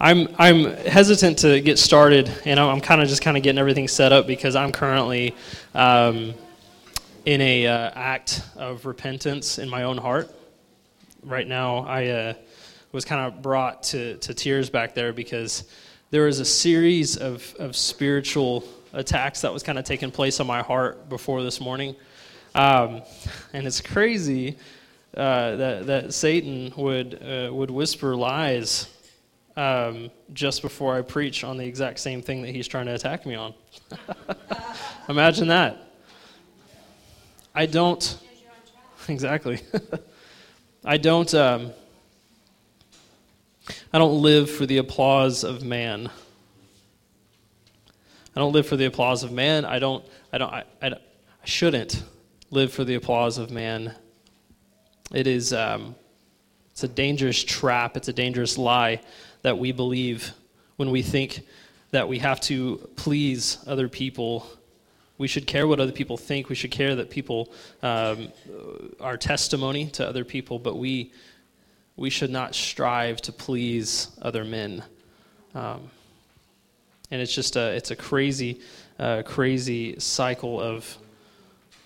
I'm I'm hesitant to get started, and I'm, I'm kind of just kind of getting everything set up because I'm currently um, in a uh, act of repentance in my own heart. Right now, I uh, was kind of brought to, to tears back there because there was a series of, of spiritual attacks that was kind of taking place on my heart before this morning. Um, and it's crazy uh, that, that Satan would, uh, would whisper lies um, just before I preach on the exact same thing that he's trying to attack me on. Imagine that. I don't. Exactly. I don't. Um, I don't live for the applause of man. I don't live for the applause of man. I don't. I don't. I, I, I shouldn't live for the applause of man. It is. Um, it's a dangerous trap. It's a dangerous lie that we believe when we think that we have to please other people we should care what other people think. We should care that people, um, our testimony to other people, but we, we should not strive to please other men. Um, and it's just a, it's a crazy, uh, crazy cycle of,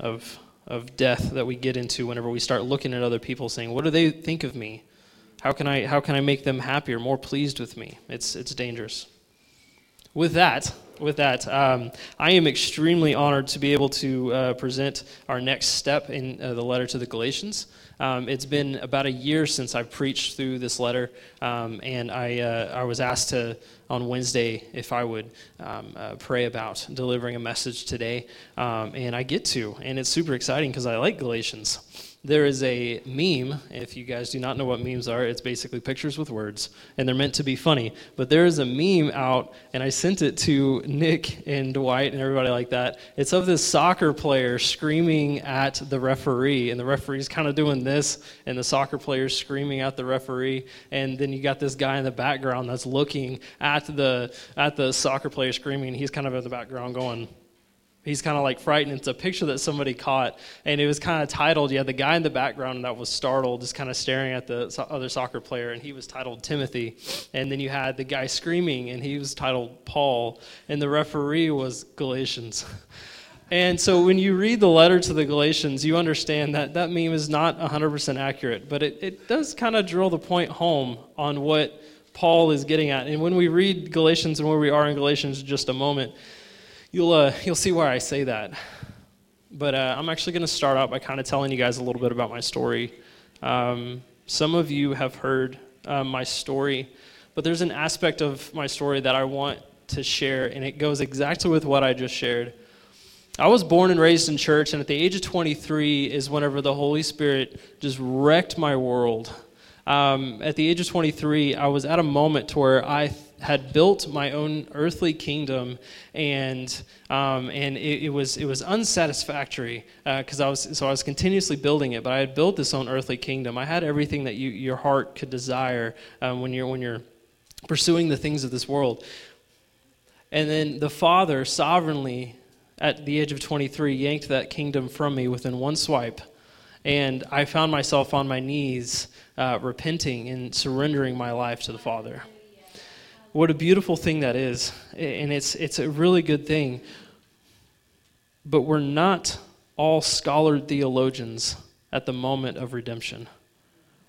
of, of death that we get into whenever we start looking at other people saying, what do they think of me? How can I, how can I make them happier, more pleased with me? It's, it's dangerous. With that, with that, um, I am extremely honored to be able to uh, present our next step in uh, the letter to the Galatians. Um, it's been about a year since I've preached through this letter, um, and I, uh, I was asked to on Wednesday if I would um, uh, pray about delivering a message today, um, and I get to, and it's super exciting because I like Galatians there is a meme. If you guys do not know what memes are, it's basically pictures with words, and they're meant to be funny. But there is a meme out, and I sent it to Nick and Dwight and everybody like that. It's of this soccer player screaming at the referee, and the referee's kind of doing this, and the soccer player's screaming at the referee, and then you got this guy in the background that's looking at the at the soccer player screaming. He's kind of in the background going He's kind of like frightened. It's a picture that somebody caught, and it was kind of titled. You had the guy in the background that was startled, just kind of staring at the other soccer player, and he was titled Timothy. And then you had the guy screaming, and he was titled Paul, and the referee was Galatians. And so when you read the letter to the Galatians, you understand that that meme is not 100% accurate, but it, it does kind of drill the point home on what Paul is getting at. And when we read Galatians and where we are in Galatians in just a moment, You'll, uh, you'll see why I say that. But uh, I'm actually going to start out by kind of telling you guys a little bit about my story. Um, some of you have heard uh, my story, but there's an aspect of my story that I want to share, and it goes exactly with what I just shared. I was born and raised in church, and at the age of 23 is whenever the Holy Spirit just wrecked my world. Um, at the age of 23, I was at a moment to where I had built my own earthly kingdom, and um, and it, it, was it was unsatisfactory because uh, I was so I was continuously building it. But I had built this own earthly kingdom. I had everything that you, your heart could desire um, when you're when you're pursuing the things of this world. And then the Father sovereignly, at the age of 23, yanked that kingdom from me within one swipe. And I found myself on my knees, uh, repenting and surrendering my life to the Father. What a beautiful thing that is. And it's, it's a really good thing. But we're not all scholar theologians at the moment of redemption.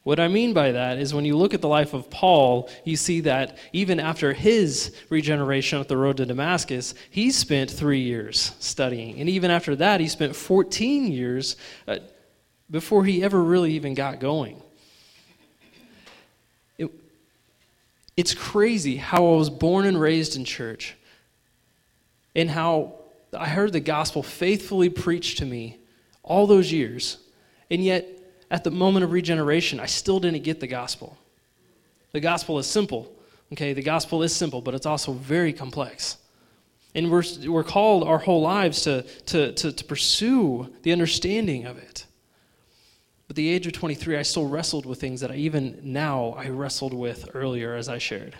What I mean by that is when you look at the life of Paul, you see that even after his regeneration at the road to Damascus, he spent three years studying. And even after that, he spent 14 years uh, before he ever really even got going. It's crazy how I was born and raised in church and how I heard the gospel faithfully preached to me all those years. And yet, at the moment of regeneration, I still didn't get the gospel. The gospel is simple. Okay, the gospel is simple, but it's also very complex. And we're, we're called our whole lives to, to, to, to pursue the understanding of it. But the age of 23, I still wrestled with things that I even now I wrestled with earlier as I shared.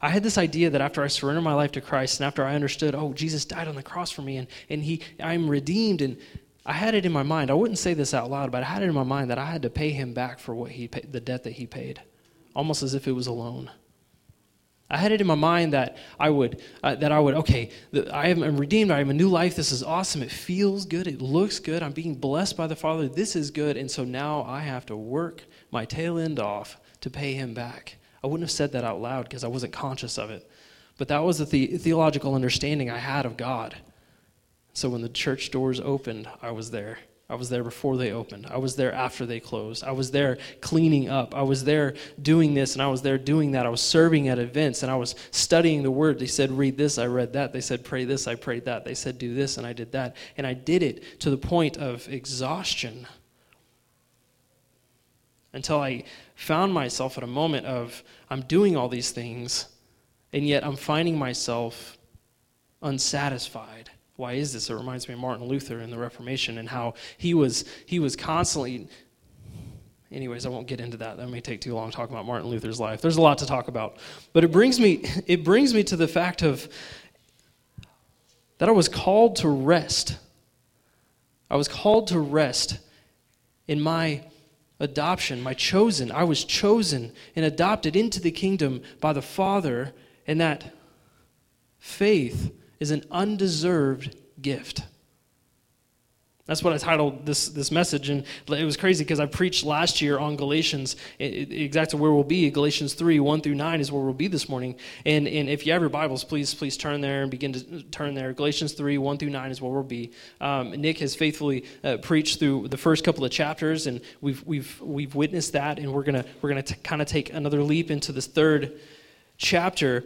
I had this idea that after I surrendered my life to Christ and after I understood, oh, Jesus died on the cross for me and, and he, I'm redeemed, and I had it in my mind. I wouldn't say this out loud, but I had it in my mind that I had to pay him back for what he the debt that he paid almost as if it was alone. I had it in my mind that I would, uh, that I would, okay, the, I am I'm redeemed. I have a new life. This is awesome. It feels good. It looks good. I'm being blessed by the Father. This is good. And so now I have to work my tail end off to pay him back. I wouldn't have said that out loud because I wasn't conscious of it. But that was the, the theological understanding I had of God. So when the church doors opened, I was there. I was there before they opened. I was there after they closed. I was there cleaning up. I was there doing this and I was there doing that. I was serving at events and I was studying the word. They said, read this, I read that. They said, pray this, I prayed that. They said, do this, and I did that. And I did it to the point of exhaustion until I found myself at a moment of, I'm doing all these things, and yet I'm finding myself unsatisfied why is this? It reminds me of Martin Luther in the Reformation and how he was he was constantly anyways i won't get into that. That may take too long talking about martin luther's life. There's a lot to talk about. But it brings me it brings me to the fact of that i was called to rest. I was called to rest in my adoption my chosen. I was chosen and adopted into the kingdom by the father and that faith is an undeserved gift. That's what I titled this, this message. And it was crazy because I preached last year on Galatians, exactly where we'll be. Galatians 3, 1 through 9 is where we'll be this morning. And, and if you have your Bibles, please, please turn there and begin to turn there. Galatians 3, 1 through 9 is where we'll be. Um, Nick has faithfully uh, preached through the first couple of chapters, and we've, we've, we've witnessed that. And we're going we're gonna kind of take another leap into this third chapter.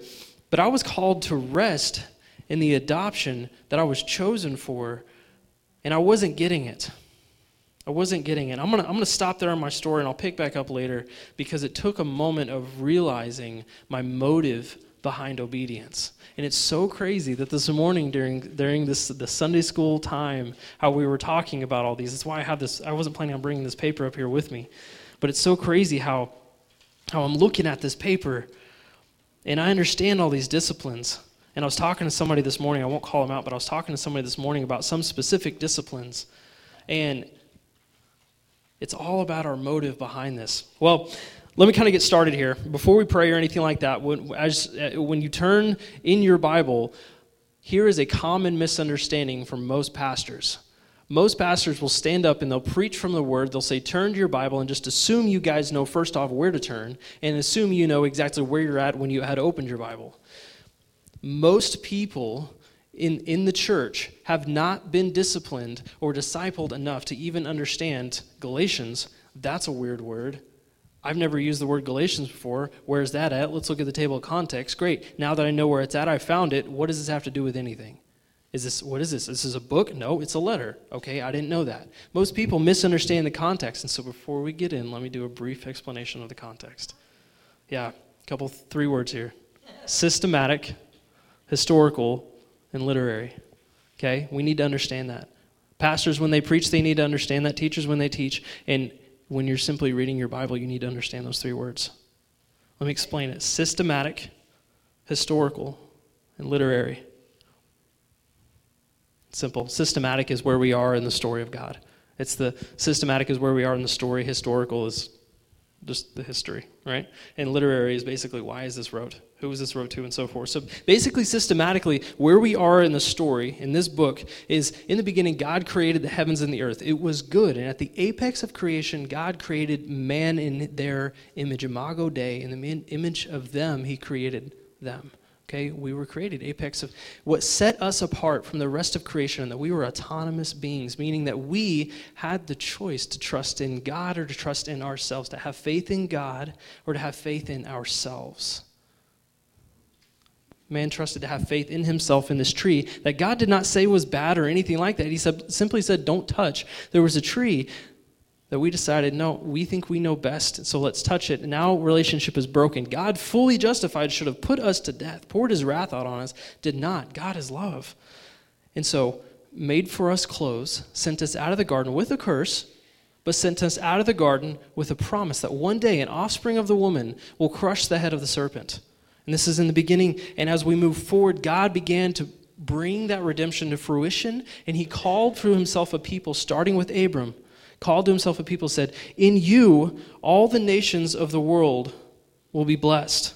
But I was called to rest in the adoption that I was chosen for, and I wasn't getting it. I wasn't getting it. I'm going to I'm to stop there on my story and I'll pick back up later because it took a moment of realizing my motive behind obedience. And it's so crazy that this morning during during this the Sunday school time how we were talking about all these. That's why I have this I wasn't planning on bringing this paper up here with me. But it's so crazy how how I'm looking at this paper and I understand all these disciplines. And I was talking to somebody this morning, I won't call them out, but I was talking to somebody this morning about some specific disciplines. And it's all about our motive behind this. Well, let me kind of get started here. Before we pray or anything like that, when, as, uh, when you turn in your Bible, here is a common misunderstanding from most pastors. Most pastors will stand up and they'll preach from the word. They'll say, Turn to your Bible and just assume you guys know first off where to turn and assume you know exactly where you're at when you had opened your Bible most people in, in the church have not been disciplined or discipled enough to even understand Galatians. That's a weird word. I've never used the word Galatians before. Where's that at? Let's look at the table of context. Great. Now that I know where it's at, I found it. What does this have to do with anything? Is this what is this? This is a book? No, it's a letter. Okay, I didn't know that. Most people misunderstand the context, and so before we get in, let me do a brief explanation of the context. Yeah, a couple three words here. Systematic historical, and literary. Okay? We need to understand that. Pastors, when they preach, they need to understand that. Teachers, when they teach. And when you're simply reading your Bible, you need to understand those three words. Let me explain it systematic, historical, and literary. Simple. Systematic is where we are in the story of God. It's the systematic is where we are in the story. Historical is just the history, right? And literary is basically why is this wrote? Who was this wrote to, and so forth. So basically, systematically, where we are in the story, in this book, is in the beginning, God created the heavens and the earth. It was good. And at the apex of creation, God created man in their image, imago Dei. In the image of them, He created them. Okay, we were created, apex of what set us apart from the rest of creation, and that we were autonomous beings, meaning that we had the choice to trust in God or to trust in ourselves, to have faith in God or to have faith in ourselves. Man trusted to have faith in himself in this tree that God did not say was bad or anything like that. He said, simply said, Don't touch. There was a tree that we decided, no, we think we know best, so let's touch it. Now relationship is broken. God, fully justified, should have put us to death, poured his wrath out on us, did not. God is love. And so, made for us clothes, sent us out of the garden with a curse, but sent us out of the garden with a promise that one day an offspring of the woman will crush the head of the serpent. And this is in the beginning. And as we move forward, God began to bring that redemption to fruition, and he called through himself a people, starting with Abram called to himself a people, said, In you all the nations of the world will be blessed.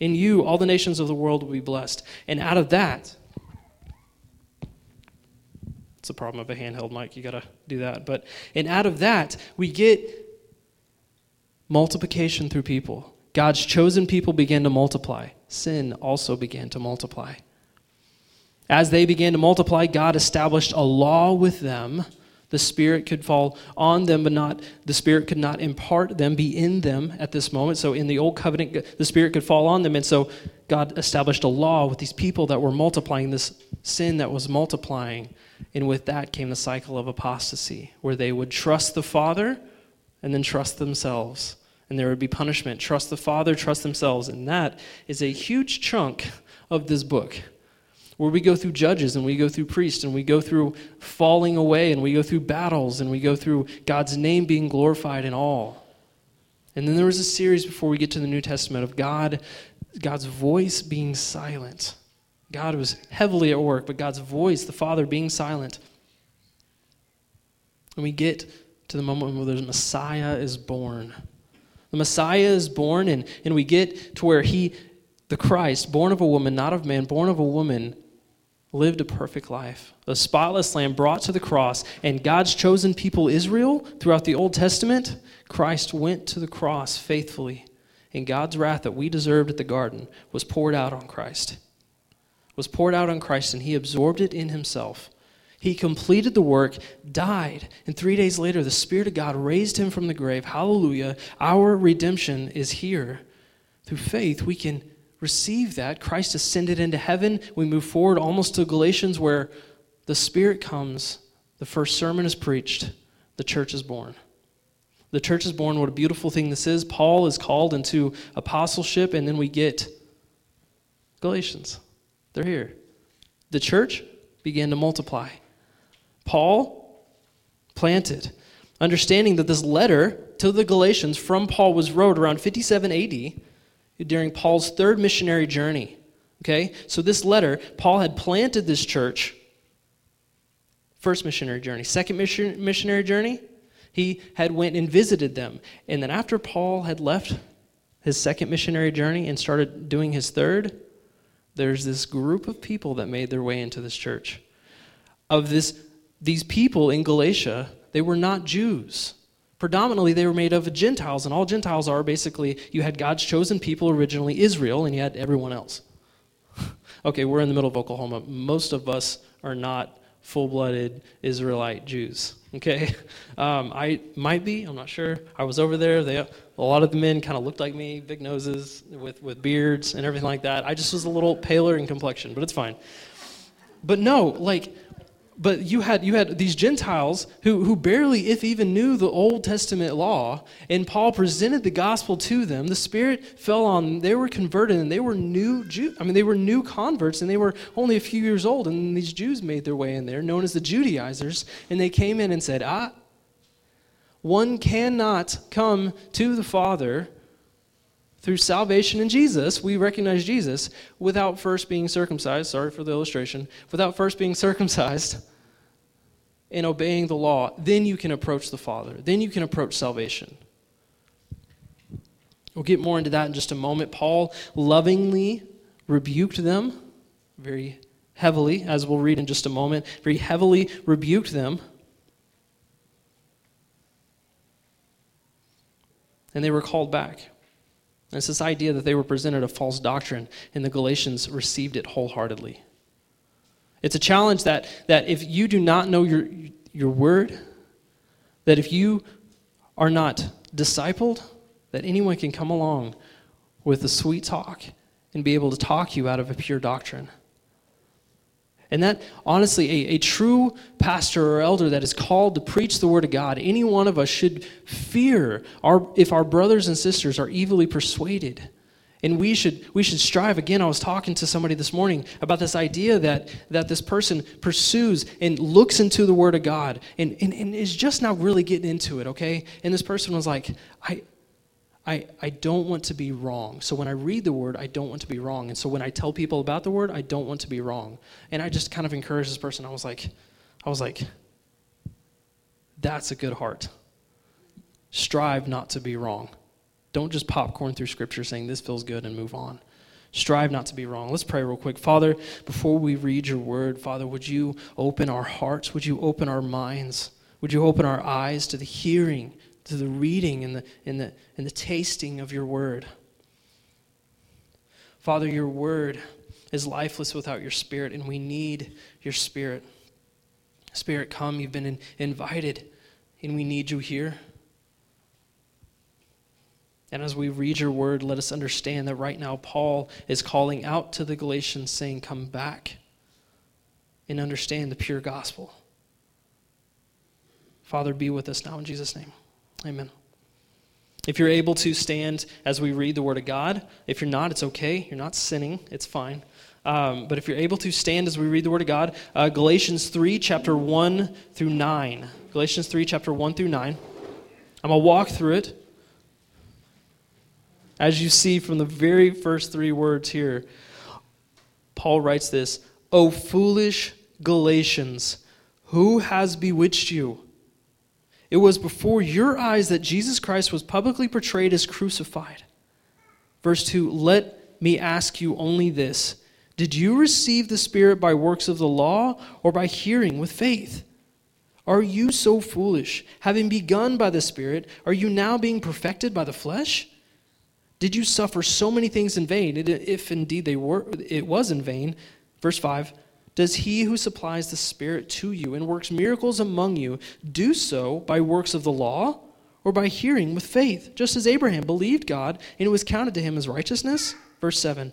In you, all the nations of the world will be blessed. And out of that, it's a problem of a handheld mic. You got to do that. But and out of that, we get multiplication through people. God's chosen people began to multiply. Sin also began to multiply. As they began to multiply, God established a law with them the Spirit could fall on them, but not the Spirit could not impart them, be in them at this moment. So in the old covenant, the Spirit could fall on them, and so God established a law with these people that were multiplying this sin that was multiplying, and with that came the cycle of apostasy, where they would trust the Father and then trust themselves, and there would be punishment. Trust the Father, trust themselves, and that is a huge chunk of this book where we go through judges and we go through priests and we go through falling away and we go through battles and we go through God's name being glorified in all. And then there was a series before we get to the New Testament of God, God's voice being silent. God was heavily at work, but God's voice, the Father, being silent. And we get to the moment where the Messiah is born. The Messiah is born, and, and we get to where he, the Christ, born of a woman, not of man, born of a woman, lived a perfect life, a spotless lamb brought to the cross, and God's chosen people, Israel, throughout the Old Testament, Christ went to the cross faithfully. And God's wrath that we deserved at the garden was poured out on Christ. Was poured out on Christ, and he absorbed it in himself. He completed the work, died, and three days later, the Spirit of God raised him from the grave. Hallelujah. Our redemption is here. Through faith, we can receive that. Christ ascended into heaven. We move forward almost to Galatians where the Spirit comes, the first sermon is preached, the church is born. The church is born. What a beautiful thing this is. Paul is called into apostleship, and then we get Galatians. They're here. The church began to multiply. Paul planted, understanding that this letter to the Galatians from Paul was wrote around 57 AD during Paul's third missionary journey. Okay? So this letter, Paul had planted this church. First missionary journey. Second mission, missionary journey, he had went and visited them. And then after Paul had left his second missionary journey and started doing his third, there's this group of people that made their way into this church. Of this these people in Galatia, they were not Jews predominantly they were made of Gentiles, and all Gentiles are basically you had God's chosen people originally, Israel, and you had everyone else. okay, we're in the middle of Oklahoma. Most of us are not full blooded Israelite Jews. Okay? Um, I might be, I'm not sure. I was over there. They, a lot of the men kind of looked like me, big noses with, with beards and everything like that. I just was a little paler in complexion, but it's fine. But no, like, but you had you had these gentiles who, who barely if even knew the old testament law and paul presented the gospel to them. The spirit fell on them. They were converted and they were new Jew, i mean they were new converts and they were only a few years old and these jews made their way in there known as the judaizers and they came in and said ah one cannot come to the father through salvation in Jesus, we recognize Jesus without first being circumcised. Sorry for the illustration. Without first being circumcised and obeying the law, then you can approach the Father. Then you can approach salvation. We'll get more into that in just a moment. Paul lovingly rebuked them very heavily, as we'll read in just a moment, very heavily rebuked them. And they were called back. And it's this idea that they were presented a false doctrine, and the Galatians received it wholeheartedly. It's a challenge that, that if you do not know your, your word, that if you are not discipled, that anyone can come along with a sweet talk and be able to talk you out of a pure doctrine. And that, honestly, a, a true pastor or elder that is called to preach the word of God, any one of us should fear our, if our brothers and sisters are evilly persuaded. And we should, we should strive. Again, I was talking to somebody this morning about this idea that, that this person pursues and looks into the Word of God and, and, and is just now really getting into it, okay? And this person was like, I, I, I don't want to be wrong. So when I read the word, I don't want to be wrong. And so when I tell people about the word, I don't want to be wrong. And I just kind of encouraged this person. I was like, I was like, that's a good heart. Strive not to be wrong. Don't just popcorn through scripture saying this feels good and move on. Strive not to be wrong. Let's pray real quick. Father, before we read your word, Father, would you open our hearts? Would you open our minds? Would you open our eyes to the hearing, to the reading, and the, and the, and the tasting of your word? Father, your word is lifeless without your spirit, and we need your spirit. Spirit, come. You've been in, invited, and we need you here. And as we read your word, let us understand that right now Paul is calling out to the Galatians, saying, Come back and understand the pure gospel. Father, be with us now in Jesus' name. Amen. If you're able to stand as we read the Word of God, if you're not, it's okay. You're not sinning, it's fine. Um, but if you're able to stand as we read the Word of God, uh, Galatians 3, chapter 1 through 9. Galatians 3, chapter 1 through 9. I'm going to walk through it. As you see from the very first three words here, Paul writes this O foolish Galatians, who has bewitched you? It was before your eyes that Jesus Christ was publicly portrayed as crucified. Verse 2 Let me ask you only this Did you receive the Spirit by works of the law or by hearing with faith? Are you so foolish? Having begun by the Spirit, are you now being perfected by the flesh? Did you suffer so many things in vain, if indeed they were, it was in vain? Verse 5 Does he who supplies the Spirit to you and works miracles among you do so by works of the law or by hearing with faith, just as Abraham believed God and it was counted to him as righteousness? Verse 7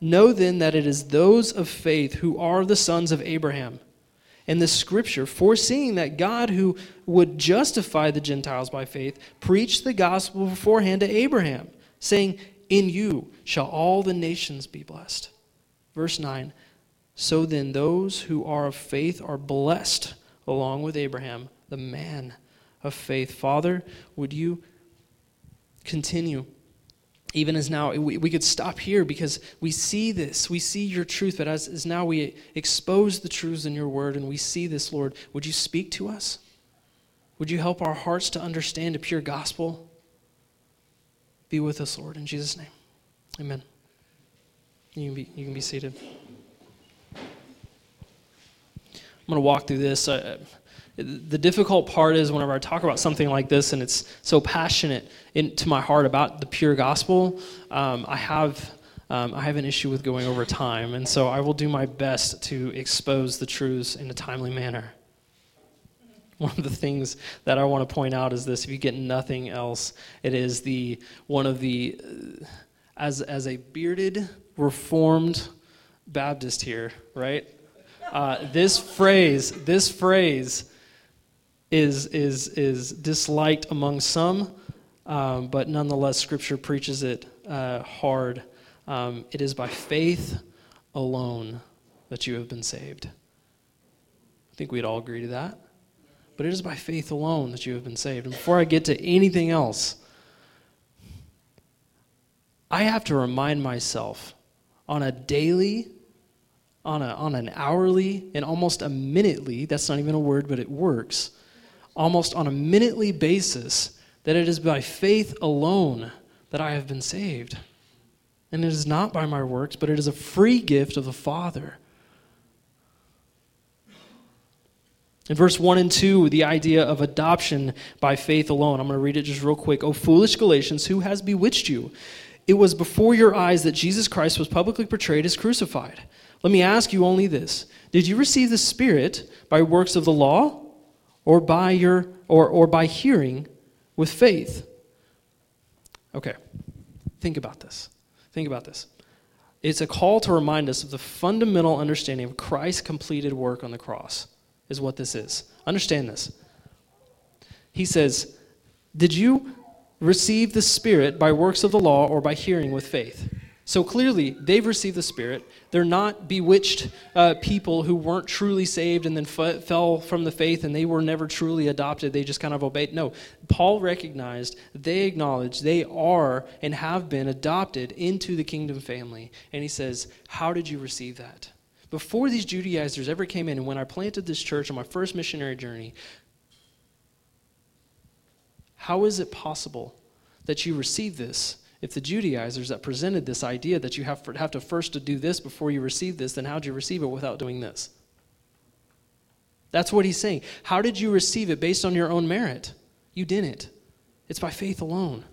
Know then that it is those of faith who are the sons of Abraham. And the scripture, foreseeing that God, who would justify the Gentiles by faith, preached the gospel beforehand to Abraham, saying, In you shall all the nations be blessed. Verse 9 So then, those who are of faith are blessed along with Abraham, the man of faith. Father, would you continue? even as now we, we could stop here because we see this. We see your truth but as, as now we expose the truths in your word and we see this lord would you speak to us? Would you help our hearts to understand a pure gospel? Be with us lord in jesus name. Amen. You can be, you can be seated i'm going to walk through this uh, the difficult part is whenever I talk about something like this and it's so passionate into my heart about the pure gospel, um, I have um, I have an issue with going over time, and so I will do my best to expose the truths in a timely manner. One of the things that I want to point out is this: if you get nothing else, it is the one of the uh, as as a bearded Reformed Baptist here, right? Uh, this phrase, this phrase is, is, is disliked among some, um, but nonetheless, Scripture preaches it uh, hard. Um, it is by faith alone that you have been saved. I think we'd all agree to that. But it is by faith alone that you have been saved. And before I get to anything else, I have to remind myself on a daily, on, a, on an hourly, and almost a minutely, that's not even a word, but it works, almost on a minutely basis that it is by faith alone that I have been saved. And it is not by my works, but it is a free gift of the Father. In verse 1 and 2, the idea of adoption by faith alone. I'm going to read it just real quick. O foolish Galatians, who has bewitched you? It was before your eyes that Jesus Christ was publicly portrayed as crucified. Let me ask you only this Did you receive the Spirit by works of the law or by your or, or by hearing with faith. Okay. Think about this. Think about this. It's a call to remind us of the fundamental understanding of Christ's completed work on the cross, is what this is. Understand this. He says, Did you receive the Spirit by works of the law or by hearing with faith? So clearly, they've received the Spirit. They're not bewitched uh, people who weren't truly saved and then f- fell from the faith and they were never truly adopted. They just kind of obeyed. No, Paul recognized, they acknowledged they are and have been adopted into the kingdom family. And he says, How did you receive that? Before these Judaizers ever came in, and when I planted this church on my first missionary journey, how is it possible that you received this. If the Judaizers that presented this idea that you have, have to first to do this before you receive this, then how'd you receive it without doing this? That's what he's saying. How did you receive it based on your own merit? You didn't. It's by faith alone.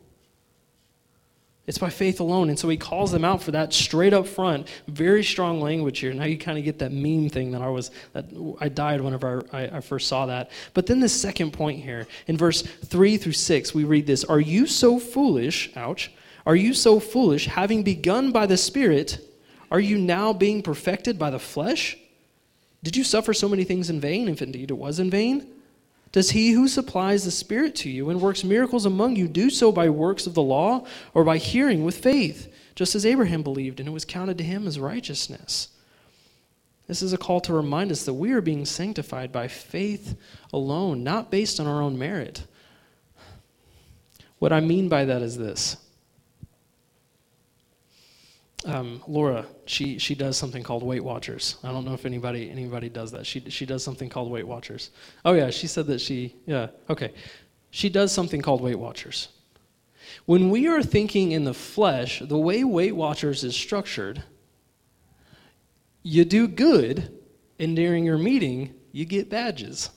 It's by faith alone. And so he calls them out for that straight up front, very strong language here. Now you kind of get that meme thing that I was, that I died whenever I, I first saw that. But then the second point here, in verse 3 through 6, we read this Are you so foolish, ouch, are you so foolish, having begun by the Spirit, are you now being perfected by the flesh? Did you suffer so many things in vain, if indeed it was in vain? Does he who supplies the Spirit to you and works miracles among you do so by works of the law or by hearing with faith, just as Abraham believed and it was counted to him as righteousness? This is a call to remind us that we are being sanctified by faith alone, not based on our own merit. What I mean by that is this um, Laura, she, she does something called Weight Watchers. I don't know if anybody anybody does that. She, she does something called Weight Watchers. Oh, yeah, she said that she, yeah, okay. She does something called Weight Watchers. When we are thinking in the flesh, the way Weight Watchers is structured, you do good, and during your meeting, you get badges.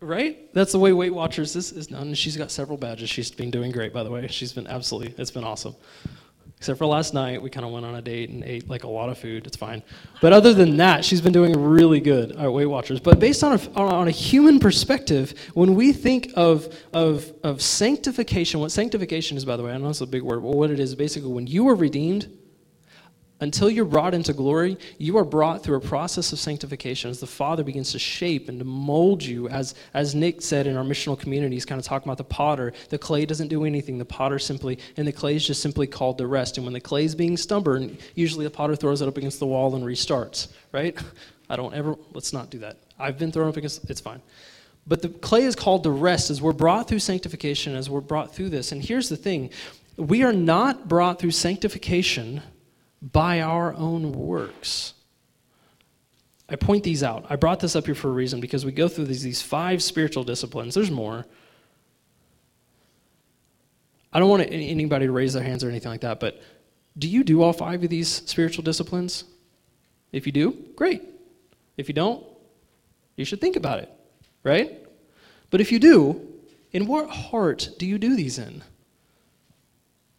Right? That's the way Weight Watchers is, is done. She's got several badges. She's been doing great, by the way. She's been absolutely, it's been awesome. Except for last night, we kind of went on a date and ate like a lot of food. It's fine. But other than that, she's been doing really good, at Weight Watchers. But based on a, on a human perspective, when we think of, of, of sanctification, what sanctification is, by the way, I know it's a big word, but what it is basically when you are redeemed, until you're brought into glory, you are brought through a process of sanctification as the Father begins to shape and to mold you. As, as Nick said in our missional community, he's kind of talking about the potter. The clay doesn't do anything. The potter simply, and the clay is just simply called to rest. And when the clay is being stubborn, usually the potter throws it up against the wall and restarts, right? I don't ever, let's not do that. I've been thrown up against, it's fine. But the clay is called to rest as we're brought through sanctification, as we're brought through this. And here's the thing we are not brought through sanctification by our own works. I point these out. I brought this up here for a reason because we go through these, these five spiritual disciplines. There's more. I don't want anybody to raise their hands or anything like that, but do you do all five of these spiritual disciplines? If you do, great. If you don't, you should think about it, right? But if you do, in what heart do you do these in?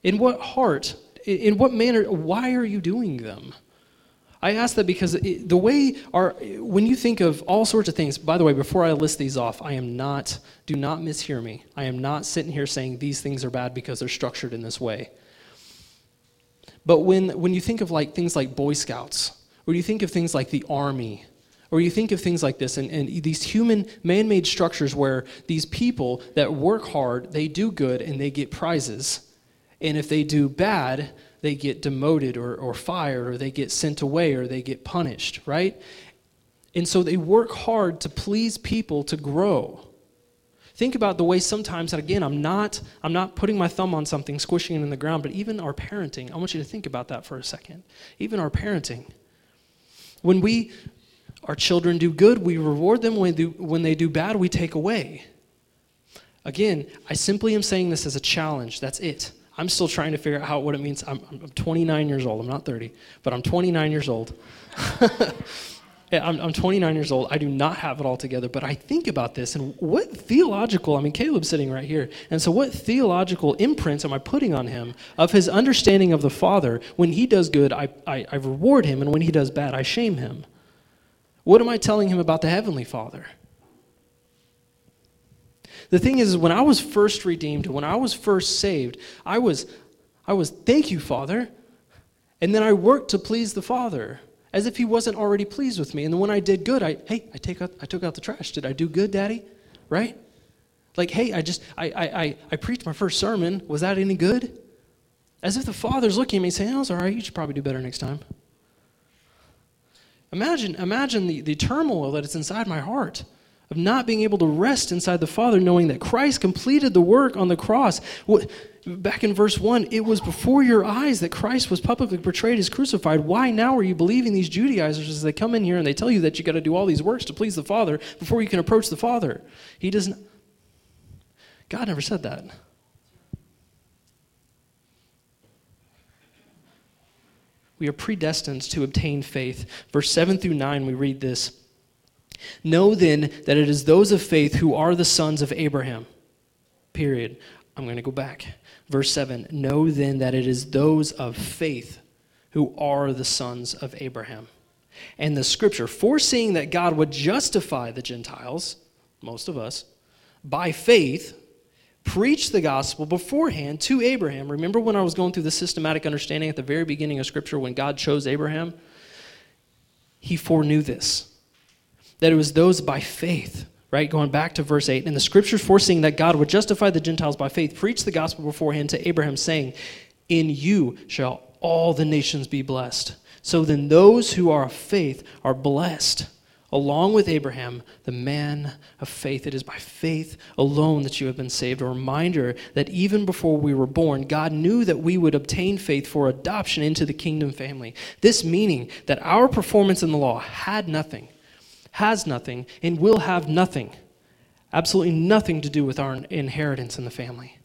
In what heart in what manner, why are you doing them? I ask that because it, the way our, when you think of all sorts of things, by the way, before I list these off, I am not, do not mishear me. I am not sitting here saying these things are bad because they're structured in this way. But when, when you think of like things like Boy Scouts, or you think of things like the Army, or you think of things like this and, and these human man-made structures where these people that work hard, they do good and they get prizes and if they do bad, they get demoted or, or fired or they get sent away or they get punished, right? And so they work hard to please people to grow. Think about the way sometimes that again I'm not I'm not putting my thumb on something, squishing it in the ground, but even our parenting, I want you to think about that for a second. Even our parenting. When we our children do good, we reward them. When they do, when they do bad, we take away. Again, I simply am saying this as a challenge. That's it. I'm still trying to figure out how, what it means. I'm, I'm 29 years old. I'm not 30, but I'm 29 years old. I'm, I'm 29 years old. I do not have it all together, but I think about this and what theological, I mean, Caleb's sitting right here. And so, what theological imprints am I putting on him of his understanding of the Father? When he does good, I, I, I reward him, and when he does bad, I shame him. What am I telling him about the Heavenly Father? The thing is, when I was first redeemed, when I was first saved, I was, I was, thank you, Father. And then I worked to please the Father as if he wasn't already pleased with me. And when I did good, I, hey, I, take out, I took out the trash. Did I do good, Daddy? Right? Like, hey, I just, I, I, I, I preached my first sermon. Was that any good? As if the Father's looking at me saying, oh, it's all right. You should probably do better next time. Imagine, imagine the, the turmoil that is inside my heart of not being able to rest inside the Father, knowing that Christ completed the work on the cross. Back in verse 1, it was before your eyes that Christ was publicly portrayed as crucified. Why now are you believing these Judaizers as they come in here and they tell you that you got to do all these works to please the Father before you can approach the Father? He doesn't. God never said that. We are predestined to obtain faith. Verse 7 through 9, we read this. Know then that it is those of faith who are the sons of Abraham. Period. I'm going to go back. Verse 7 Know then that it is those of faith who are the sons of Abraham. And the scripture, foreseeing that God would justify the Gentiles, most of us, by faith, preached the gospel beforehand to Abraham. Remember when I was going through the systematic understanding at the very beginning of Scripture when God chose Abraham? He foreknew this, that it was those by faith, right? Going back to verse 8. And the scriptures foreseeing that God would justify the Gentiles by faith preached the gospel beforehand to Abraham, saying, In you shall all the nations be blessed. So then those who are of faith are blessed along with Abraham, the man of faith. It is by faith alone that you have been saved. A reminder that even before we were born, God knew that we would obtain faith for adoption into the kingdom family. This meaning that our performance in the law had nothing, has nothing, and will have nothing, absolutely nothing to do with our inheritance in the family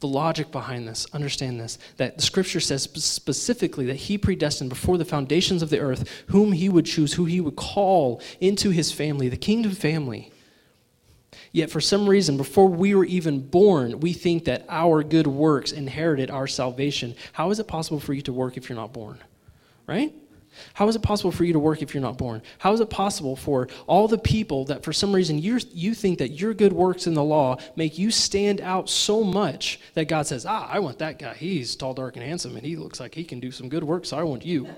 the logic behind this, understand this, that the scripture says specifically that he predestined before the foundations of the earth whom he would choose, who he would call into his family, the kingdom family. Yet for some reason, before we were even born, we think that our good works inherited our salvation. How is it possible for you to work if you're not born? Right? How is it possible for you to work if you're not born? How is it possible for all the people that for some reason you you think that your good works in the law make you stand out so much that God says, ah, I want that guy. He's tall, dark, and handsome, and he looks like he can do some good work, so I want you.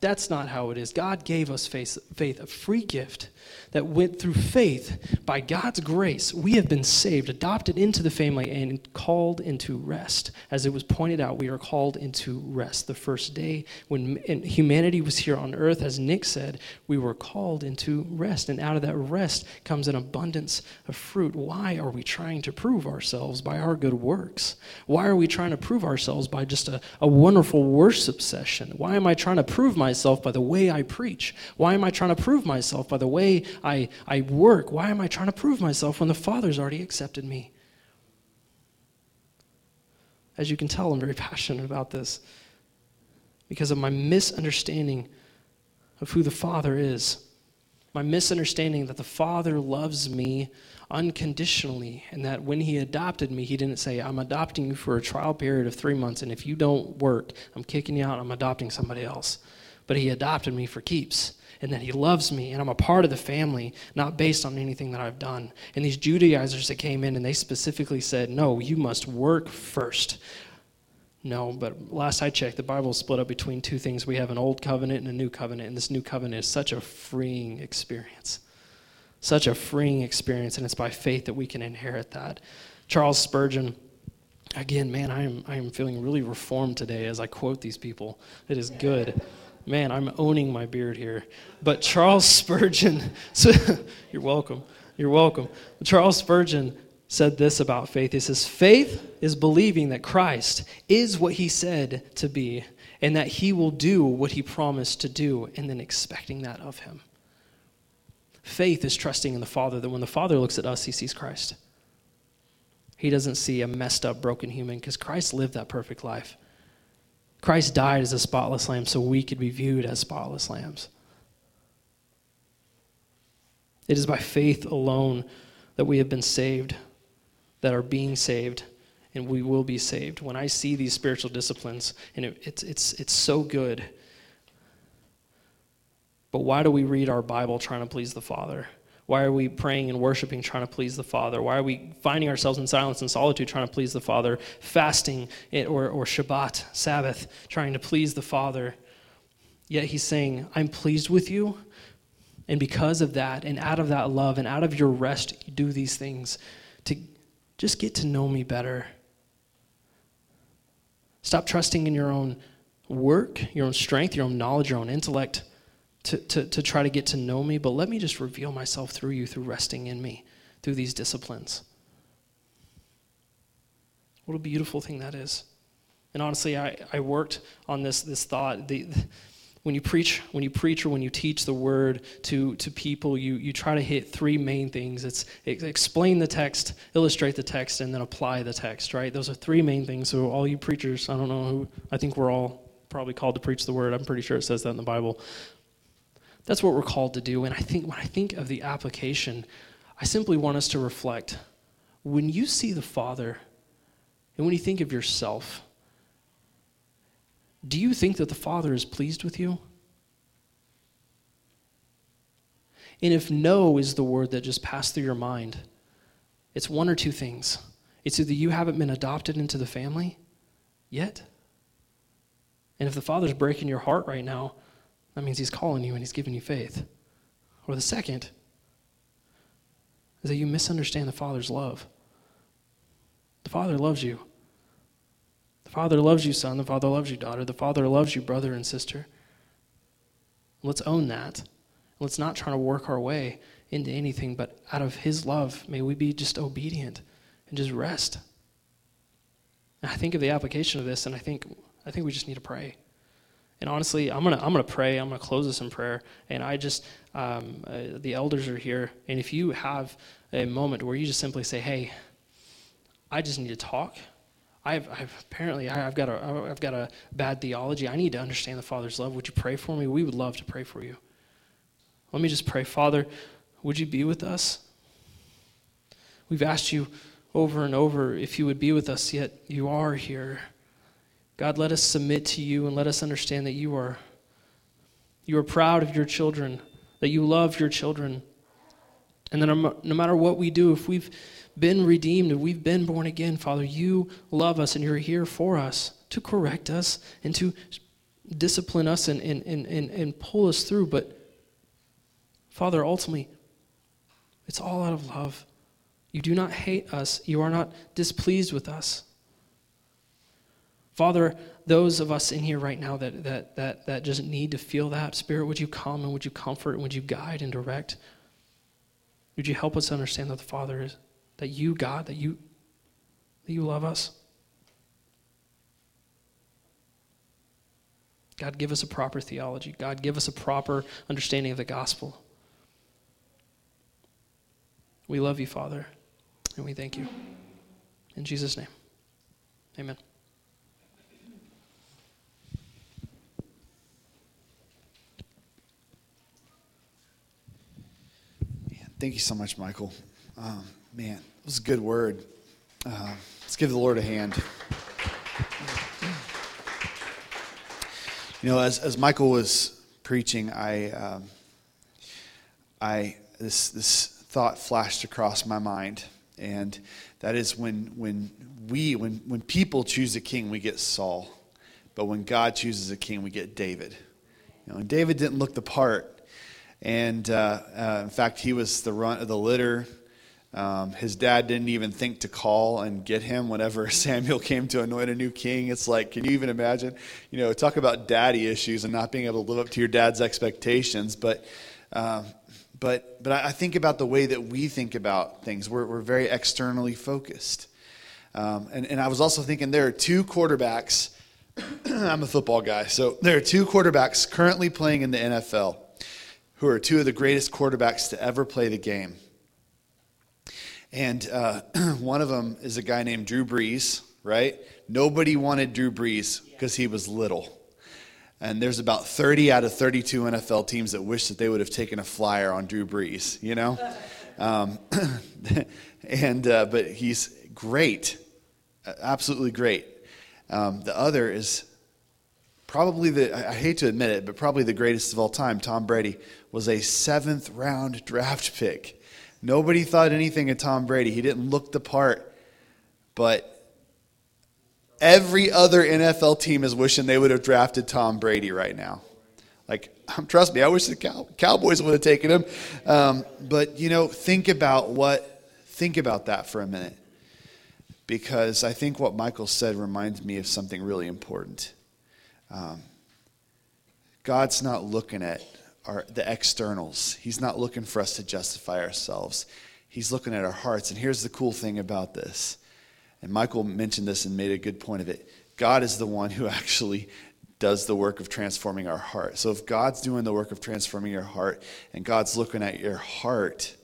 That's not how it is. God gave us faith, faith, a free gift that went through faith. By God's grace, we have been saved, adopted into the family, and called into rest. As it was pointed out, we are called into rest. The first day when humanity was here on earth, as Nick said, we were called into rest. And out of that rest comes an abundance of fruit. Why are we trying to prove ourselves by our good works? Why are we trying to prove ourselves by just a, a wonderful worship session? Why am I trying to prove myself by the way I preach? Why am I trying to prove myself by the way I, I work. Why am I trying to prove myself when the Father's already accepted me? As you can tell, I'm very passionate about this because of my misunderstanding of who the Father is. My misunderstanding that the Father loves me unconditionally, and that when He adopted me, He didn't say, I'm adopting you for a trial period of three months, and if you don't work, I'm kicking you out, I'm adopting somebody else. But He adopted me for keeps and that he loves me and I'm a part of the family, not based on anything that I've done. And these Judaizers that came in and they specifically said, No, you must work first. No, but last I checked, the Bible is split up between two things. We have an old covenant and a new covenant, and this new covenant is such a freeing experience. Such a freeing experience, and it's by faith that we can inherit that. Charles Spurgeon, again, man, I am, I am feeling really reformed today as I quote these people. It is good. Man, I'm owning my beard here. But Charles Spurgeon, so, you're welcome. You're welcome. Charles Spurgeon said this about faith. He says, Faith is believing that Christ is what he said to be and that he will do what he promised to do and then expecting that of him. Faith is trusting in the Father that when the Father looks at us, he sees Christ. He doesn't see a messed up, broken human because Christ lived that perfect life. Christ died as a spotless lamb so we could be viewed as spotless lambs. It is by faith alone that we have been saved, that are being saved, and we will be saved. When I see these spiritual disciplines, and it, it's, it's, it's so good. But why do we read our Bible trying to please the Father? Why are we praying and worshiping, trying to please the Father? Why are we finding ourselves in silence and solitude, trying to please the Father? Fasting or, or Shabbat, Sabbath, trying to please the Father. Yet He's saying, I'm pleased with you. And because of that, and out of that love, and out of your rest, you do these things to just get to know me better. Stop trusting in your own work, your own strength, your own knowledge, your own intellect to, to, to try to get to know me, but let me just reveal myself through you, through resting in me, through these disciplines. What a beautiful thing that is. And honestly, I, I worked on this, this thought. The, when you preach when you preach or when you teach the word to, to people you, you try to hit three main things it's explain the text illustrate the text and then apply the text right those are three main things so all you preachers i don't know who i think we're all probably called to preach the word i'm pretty sure it says that in the bible that's what we're called to do and i think when i think of the application i simply want us to reflect when you see the father and when you think of yourself do you think that the Father is pleased with you? And if no is the word that just passed through your mind, it's one or two things. It's either you haven't been adopted into the family yet. And if the Father's breaking your heart right now, that means He's calling you and He's giving you faith. Or the second is that you misunderstand the Father's love. The Father loves you. The Father loves you, son. The Father loves you, daughter. The Father loves you, brother and sister. Let's own that. Let's not try to work our way into anything, but out of His love, may we be just obedient and just rest. I think of the application of this, and I think I think we just need to pray. And honestly, I'm gonna I'm gonna pray. I'm gonna close this in prayer. And I just um, uh, the elders are here, and if you have a moment where you just simply say, "Hey, I just need to talk," I've, I've apparently I've got a I've got a bad theology. I need to understand the Father's love. Would you pray for me? We would love to pray for you. Let me just pray, Father. Would you be with us? We've asked you over and over if you would be with us, yet you are here. God, let us submit to you and let us understand that you are you are proud of your children, that you love your children, and that no matter what we do, if we've been redeemed and we've been born again, Father, you love us and you're here for us to correct us and to discipline us and, and, and, and, and pull us through. But, Father, ultimately, it's all out of love. You do not hate us, you are not displeased with us. Father, those of us in here right now that, that, that, that just need to feel that, Spirit, would you come and would you comfort and would you guide and direct? Would you help us understand that the Father is that you, God, that you, that you love us. God, give us a proper theology. God, give us a proper understanding of the gospel. We love you, Father, and we thank you. In Jesus' name, amen. Thank you so much, Michael. Um, Man, it was a good word. Uh, let's give the Lord a hand. You know, as, as Michael was preaching, I, um, I this this thought flashed across my mind, and that is when when we when when people choose a king, we get Saul, but when God chooses a king, we get David. You know, and David didn't look the part, and uh, uh, in fact, he was the runt of the litter. Um, his dad didn't even think to call and get him whenever Samuel came to anoint a new king. It's like, can you even imagine? You know, talk about daddy issues and not being able to live up to your dad's expectations. But, um, but, but I think about the way that we think about things. We're, we're very externally focused. Um, and, and I was also thinking there are two quarterbacks. I'm a football guy. So there are two quarterbacks currently playing in the NFL who are two of the greatest quarterbacks to ever play the game. And uh, one of them is a guy named Drew Brees, right? Nobody wanted Drew Brees because he was little. And there's about 30 out of 32 NFL teams that wish that they would have taken a flyer on Drew Brees, you know? Um, and, uh, but he's great, absolutely great. Um, the other is probably the, I hate to admit it, but probably the greatest of all time. Tom Brady was a seventh round draft pick. Nobody thought anything of Tom Brady. He didn't look the part. But every other NFL team is wishing they would have drafted Tom Brady right now. Like, trust me, I wish the Cow- Cowboys would have taken him. Um, but you know, think about what. Think about that for a minute, because I think what Michael said reminds me of something really important. Um, God's not looking at our, the externals. He's not looking for us to justify ourselves. He's looking at our hearts. And here's the cool thing about this. And Michael mentioned this and made a good point of it. God is the one who actually does the work of transforming our heart. So if God's doing the work of transforming your heart and God's looking at your heart,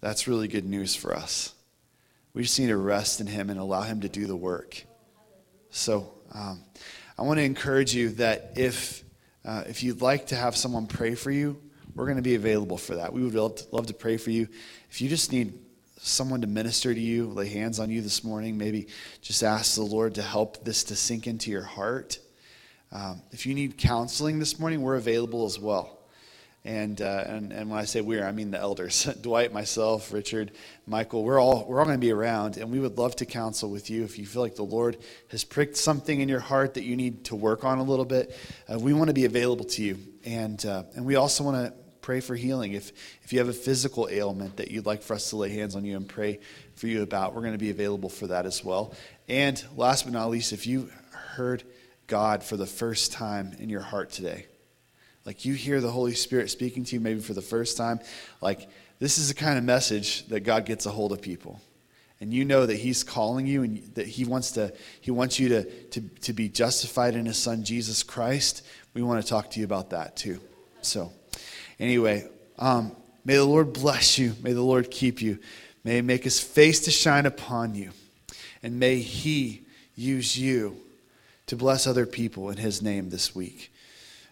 that's really good news for us. We just need to rest in Him and allow Him to do the work. So um, I want to encourage you that if, uh, if you'd like to have someone pray for you, we're going to be available for that. We would love to, love to pray for you. If you just need someone to minister to you, lay hands on you this morning, maybe just ask the Lord to help this to sink into your heart. Um, if you need counseling this morning, we're available as well. And, uh, and, and when I say we're, I mean the elders Dwight, myself, Richard, Michael. We're all, we're all going to be around, and we would love to counsel with you. If you feel like the Lord has pricked something in your heart that you need to work on a little bit, uh, we want to be available to you. And, uh, and we also want to pray for healing. If, if you have a physical ailment that you'd like for us to lay hands on you and pray for you about, we're going to be available for that as well. And last but not least, if you heard God for the first time in your heart today. Like you hear the Holy Spirit speaking to you maybe for the first time. Like this is the kind of message that God gets a hold of people. And you know that He's calling you and that He wants to He wants you to, to, to be justified in His Son Jesus Christ. We want to talk to you about that too. So anyway, um, may the Lord bless you. May the Lord keep you. May He make His face to shine upon you. And may He use you to bless other people in his name this week.